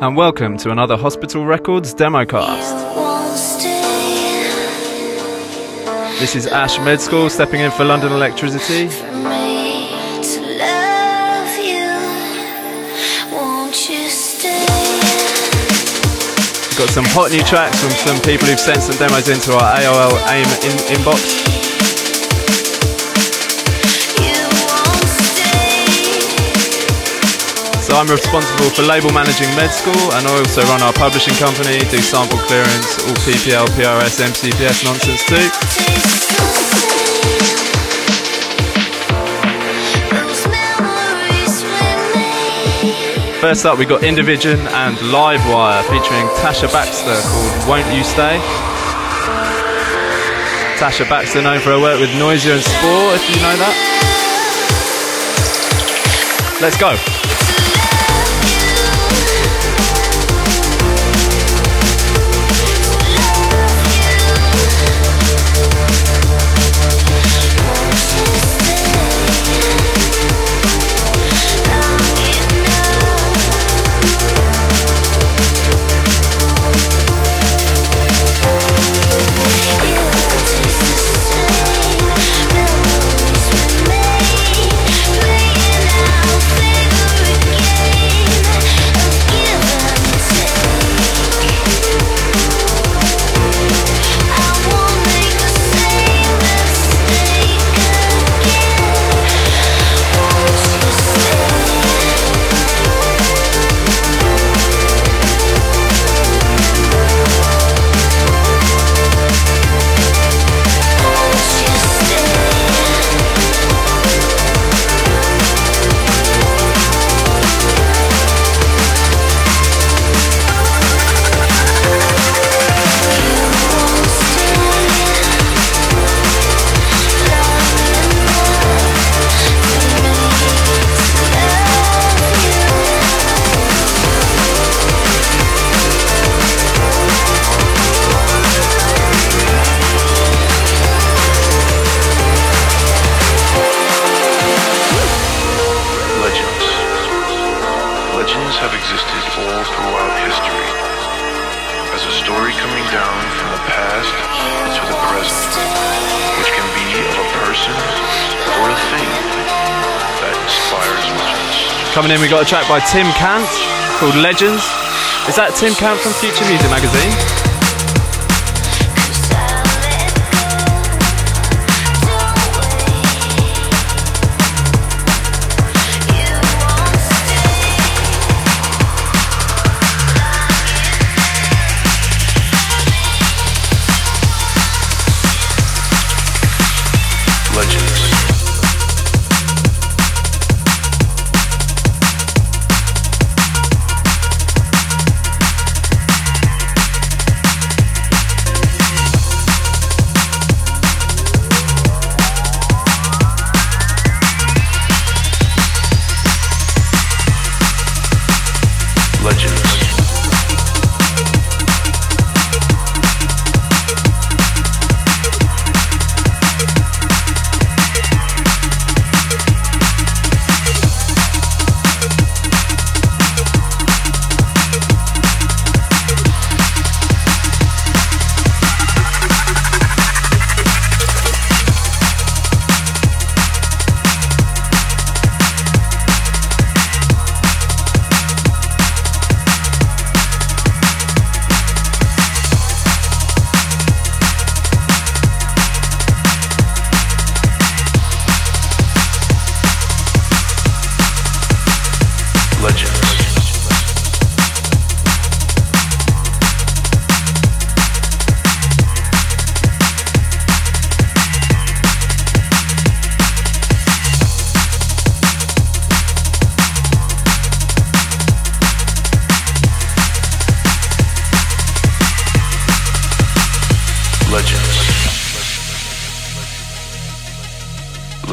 and welcome to another Hospital Records democast. This is Ash Med School stepping in for London Electricity. Got some hot new tracks from some people who've sent some demos into our AOL AIM in- inbox. I'm responsible for label managing Med School and I also run our publishing company, do sample clearance, all PPL, PRS, MCPS nonsense too. First up, we got Indivision and Livewire featuring Tasha Baxter called Won't You Stay? Tasha Baxter, known for her work with Noisia and Spore, if you know that. Let's go. Coming in, we got a track by Tim Kant called Legends. Is that Tim Kant from Future Music Magazine?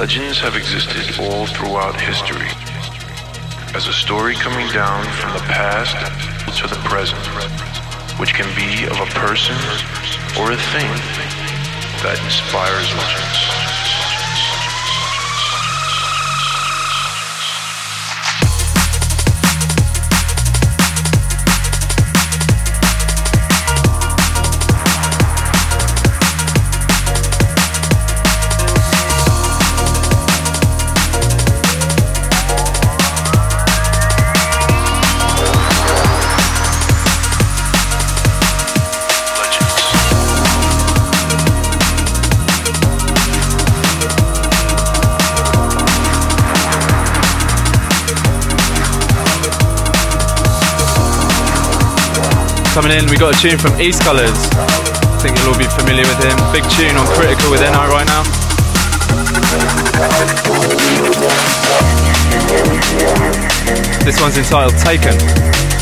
Legends have existed all throughout history as a story coming down from the past to the present, which can be of a person or a thing that inspires legends. Coming in, we got a tune from East Colors. I think you'll all be familiar with him. Big tune on Critical with NI right now. This one's entitled Taken.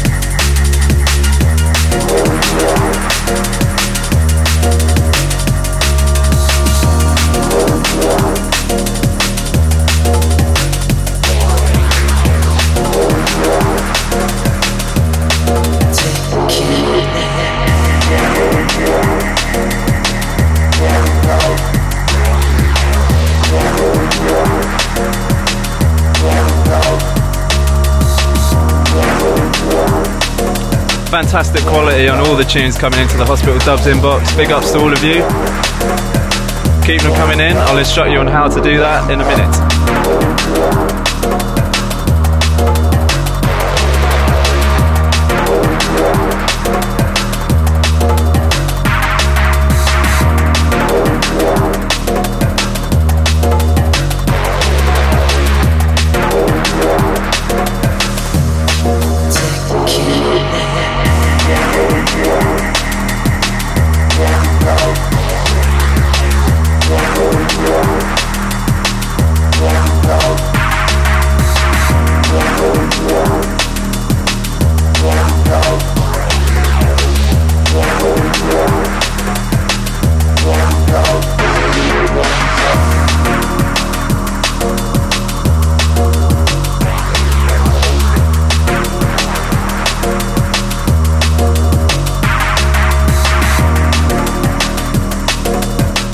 Fantastic quality on all the tunes coming into the Hospital Dubs inbox. Big ups to all of you. Keep them coming in. I'll instruct you on how to do that in a minute.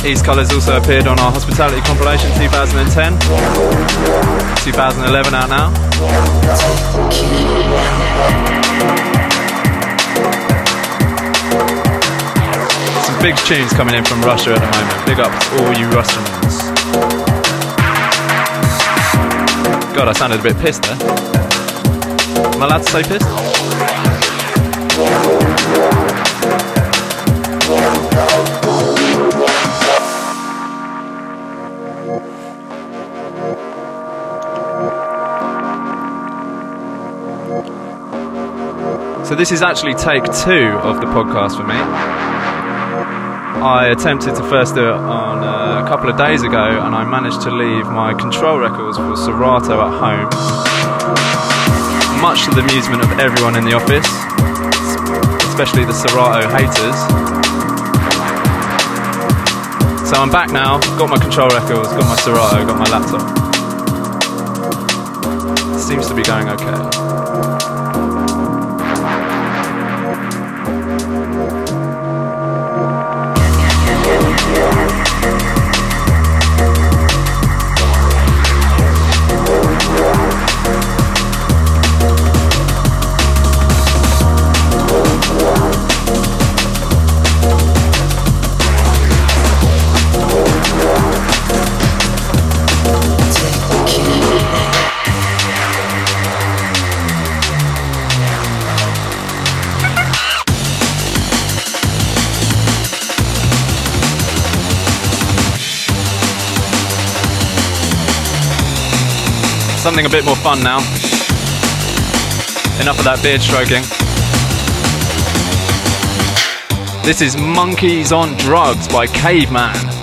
East Colours also appeared on our Hospitality compilation 2010. 2011 out now. Some big tunes coming in from Russia at the moment. Big up to all you Russians. God, I sounded a bit pissed there. Am I allowed to say pissed? This is actually take two of the podcast for me. I attempted to first do it on uh, a couple of days ago, and I managed to leave my control records for Serato at home, much to the amusement of everyone in the office, especially the Serato haters. So I'm back now, got my control records, got my Serato, got my laptop. Seems to be going okay. Something a bit more fun now. Enough of that beard stroking. This is Monkeys on Drugs by Caveman.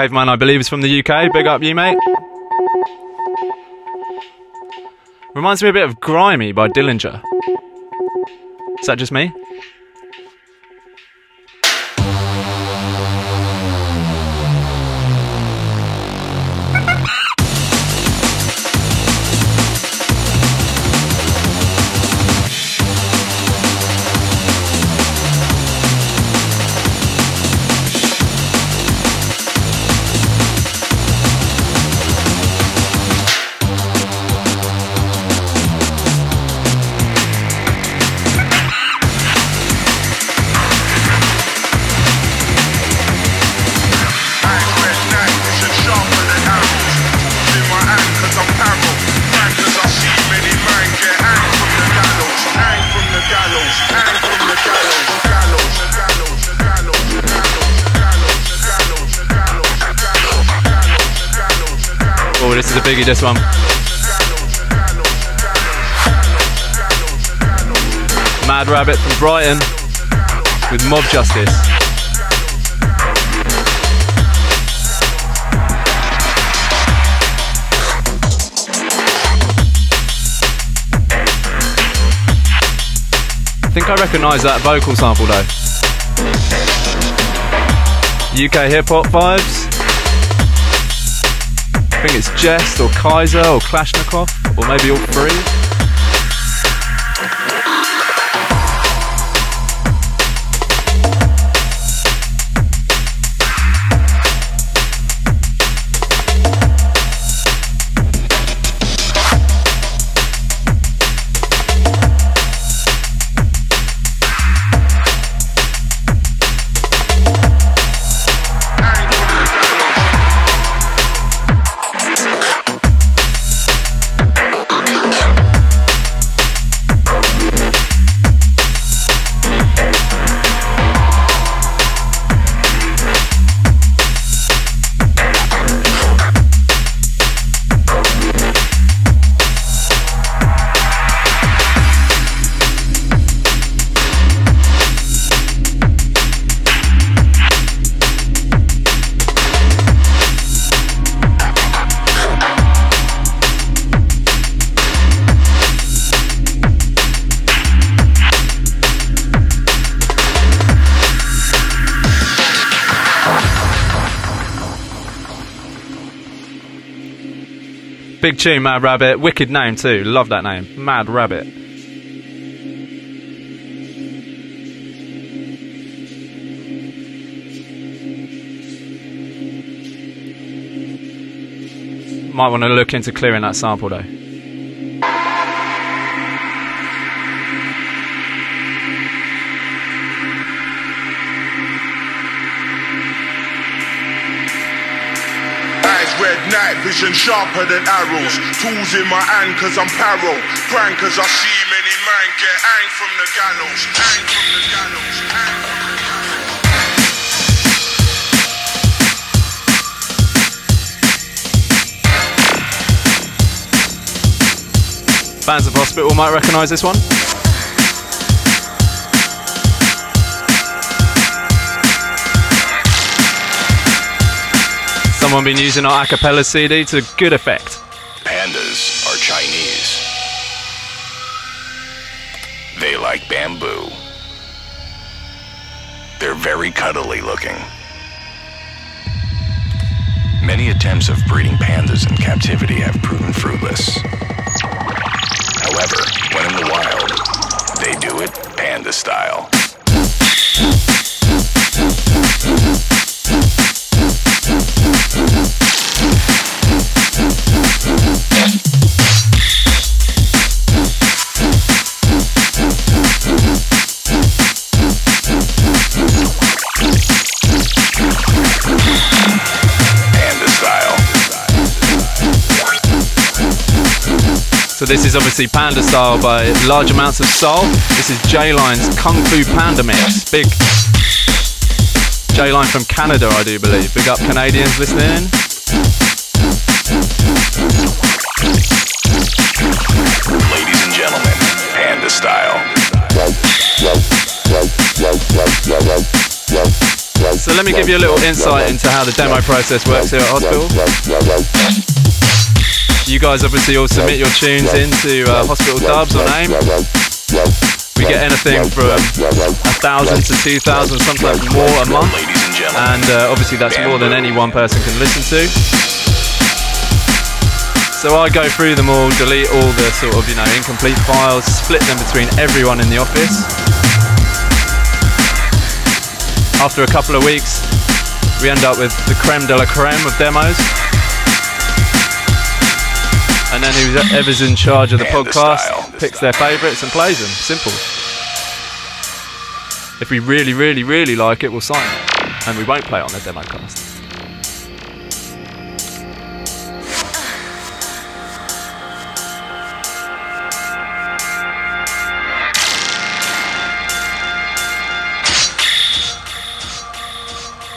Caveman, I believe, is from the UK. Big up you, mate. Reminds me a bit of Grimy by Dillinja. Is that just me? This one. Mad Rabbit from Brighton with Mob Justice. I think I recognise that vocal sample though. UK hip hop vibes. I think it's Jehst or Kyza or Klashnekoff, or maybe all three. Big tune, Mad Rabbit. Wicked name too. Love that name. Mad Rabbit. Might want to look into clearing that sample though. Vision sharper than arrows. Tools in my hand cause I'm paro. Crying cause I see many men get hanged from the gallows. Hang from the gallows. Hang from the Fans of Hospital might recognise this one. Someone been using our a cappella CD to good effect. Pandas are Chinese. They like bamboo. They're very cuddly looking. Many attempts of breeding pandas in captivity have proven fruitless. However, when in the wild, they do it panda style. This is obviously Panda style by large amounts of soul. This is J-Line's Kung Fu Panda mix. Big J-Line from Canada, I do believe. Big up Canadians listening. Ladies and gentlemen, Panda style. So So let me give you a little insight into how the demo process works here at hospital. You guys obviously all submit your tunes into uh, Hospital Dubs on AIM. We get anything from a thousand to two thousand, sometimes more a month, and uh, obviously that's more than any one person can listen to. So I go through them all, delete all the sort of you know incomplete files, split them between everyone in the office. After a couple of weeks, we end up with the creme de la creme of demos. And then whoever's in charge of the And the podcast style. picks their favourites and plays them. Simple. If we really, really, really like it, we'll sign it. And we won't play it on the demo cast.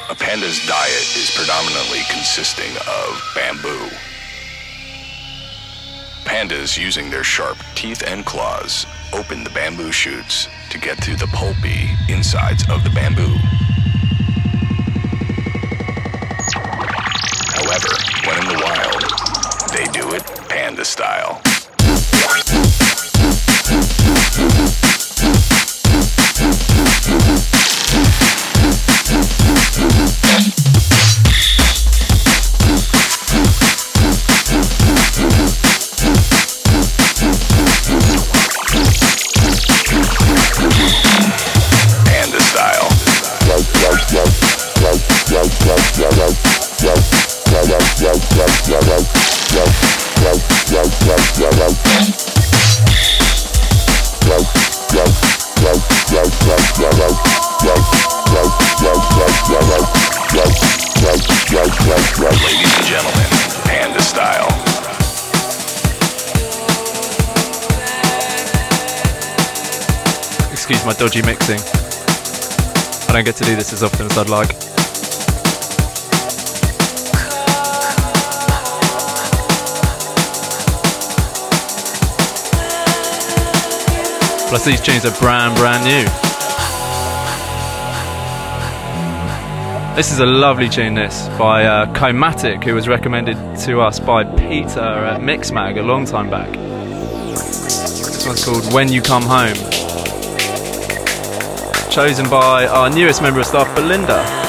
a panda's diet is predominantly consisting of bamboo. Pandas, using their sharp teeth and claws, open the bamboo shoots to get through the pulpy insides of the bamboo. Dodgy mixing. I don't get to do this as often as I'd like. Plus these tunes are brand, brand new. This is a lovely tune, this, by uh, who was recommended to us by Peter at Mixmag a long time back. This one's called When You Come Home chosen by our newest member of staff, Belinda.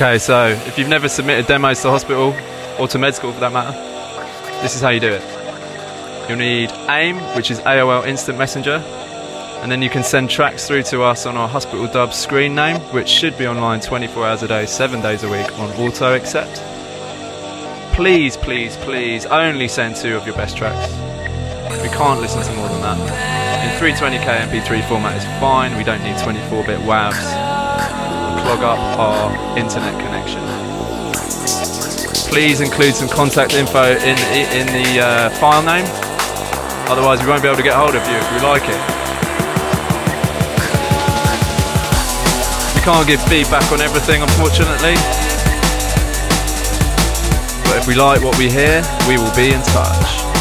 Okay, so if you've never submitted demos to hospital or to med school for that matter, this is how you do it. You'll need AIM, which is AOL Instant Messenger, and then you can send tracks through to us on our Hospital Dub screen name, which should be online 24 hours a day, 7 days a week on auto accept. Please, please, please only send two of your best tracks. We can't listen to more than that. In 320k MP3 format is fine, we don't need 24 bit WAVs clog up our internet connection. Please include some contact info in in the uh, file name. Otherwise, we won't be able to get hold of you if we like it. We can't give feedback on everything, unfortunately. But if we like what we hear, we will be in touch.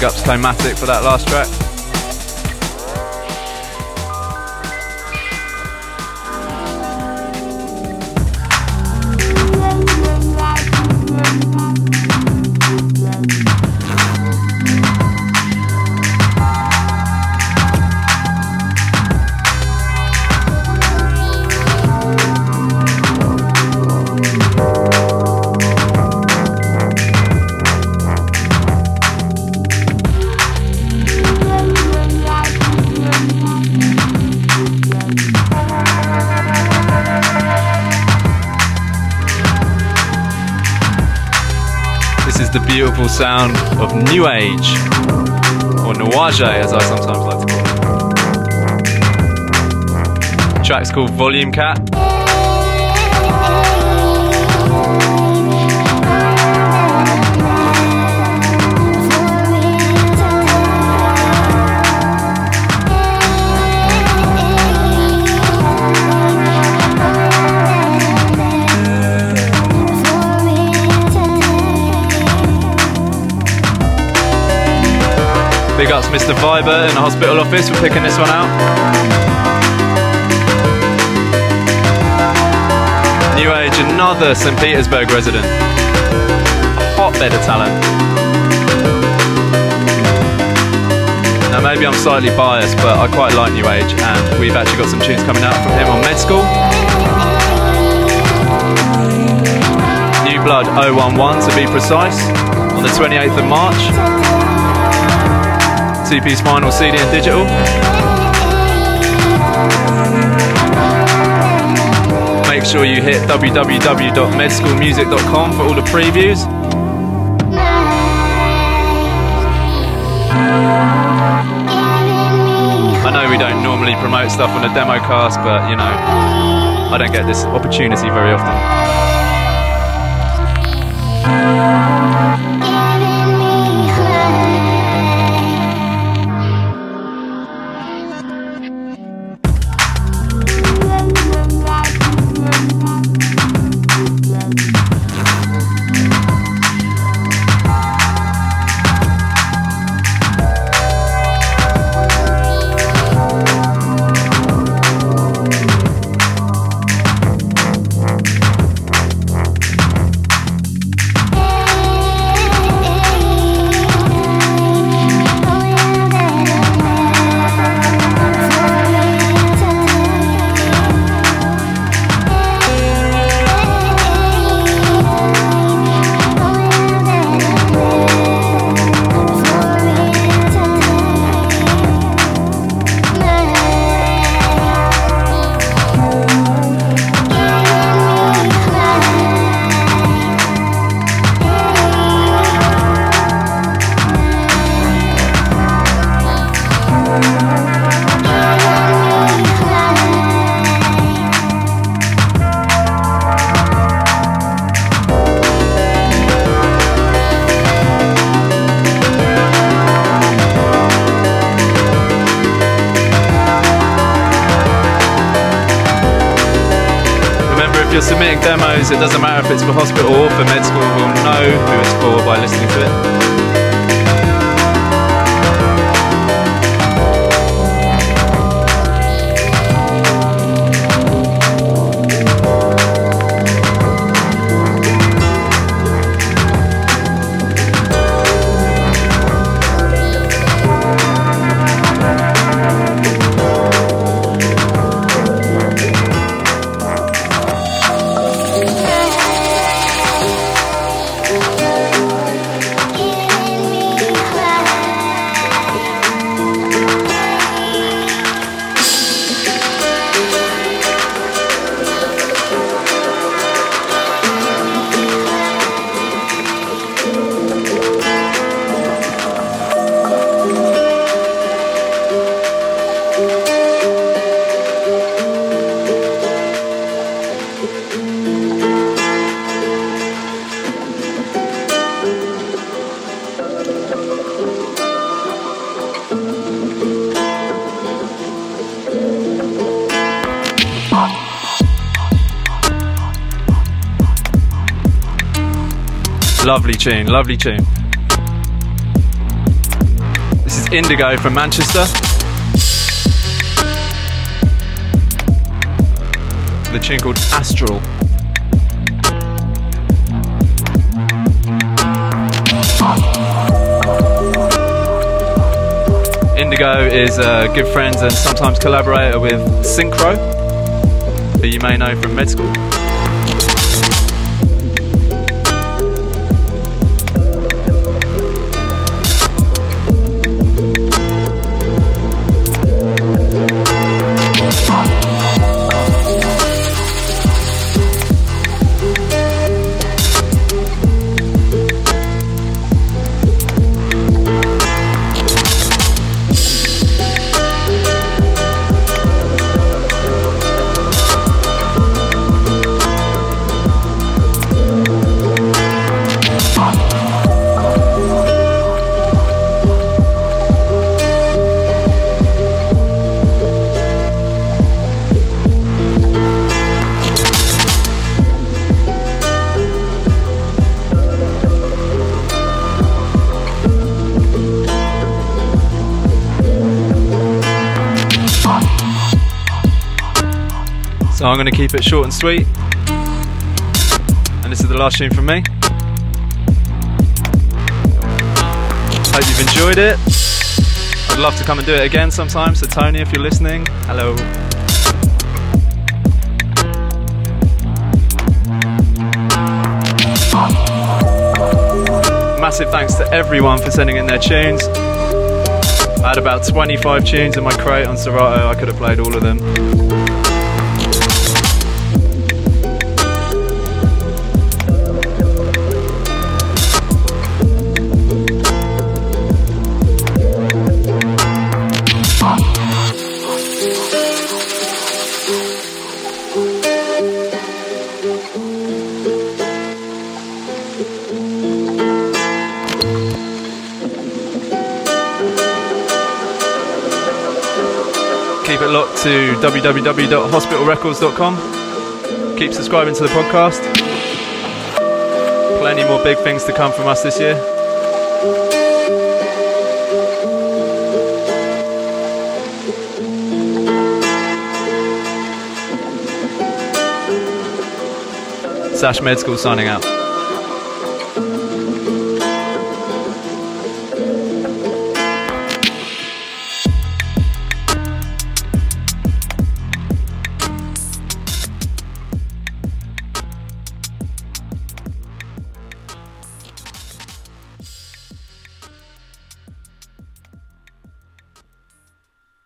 Big ups Climatic for that last track. Beautiful sound of New Age, or Nuage as I sometimes like to call it. The track's called Volume Cat. Big ups Mr. Viber in the hospital office for picking this one out. New Age, another St. Petersburg resident. A hotbed of talent. Now maybe I'm slightly biased, but I quite like New Age and we've actually got some tunes coming out from him on Med School. New Blood 011 to be precise, on the 28th of March. CP's final CD and digital. Make sure you hit www.medschoolmusic.com for all the previews. I know we don't normally promote stuff on a demo cast, but you know, I don't get this opportunity very often. Submitting demos, it doesn't matter if it's for hospital or for med school, we'll know who it's for by listening to it. Lovely tune, lovely tune. This is Indigo from Manchester. The tune called Astral. Indigo is a good friend and sometimes collaborator with Synkro, who you may know from med school. So I'm going to keep it short and sweet. And this is the last tune from me. Hope you've enjoyed it. I'd love to come and do it again sometime. So Tony, if you're listening, hello. Massive thanks to everyone for sending in their tunes. I had about 25 tunes in my crate on Serato. I could have played all of them. Locked to www.hospitalrecords.com. Keep subscribing to the podcast. Plenty more big things to come from us this year. Sash Med School signing out.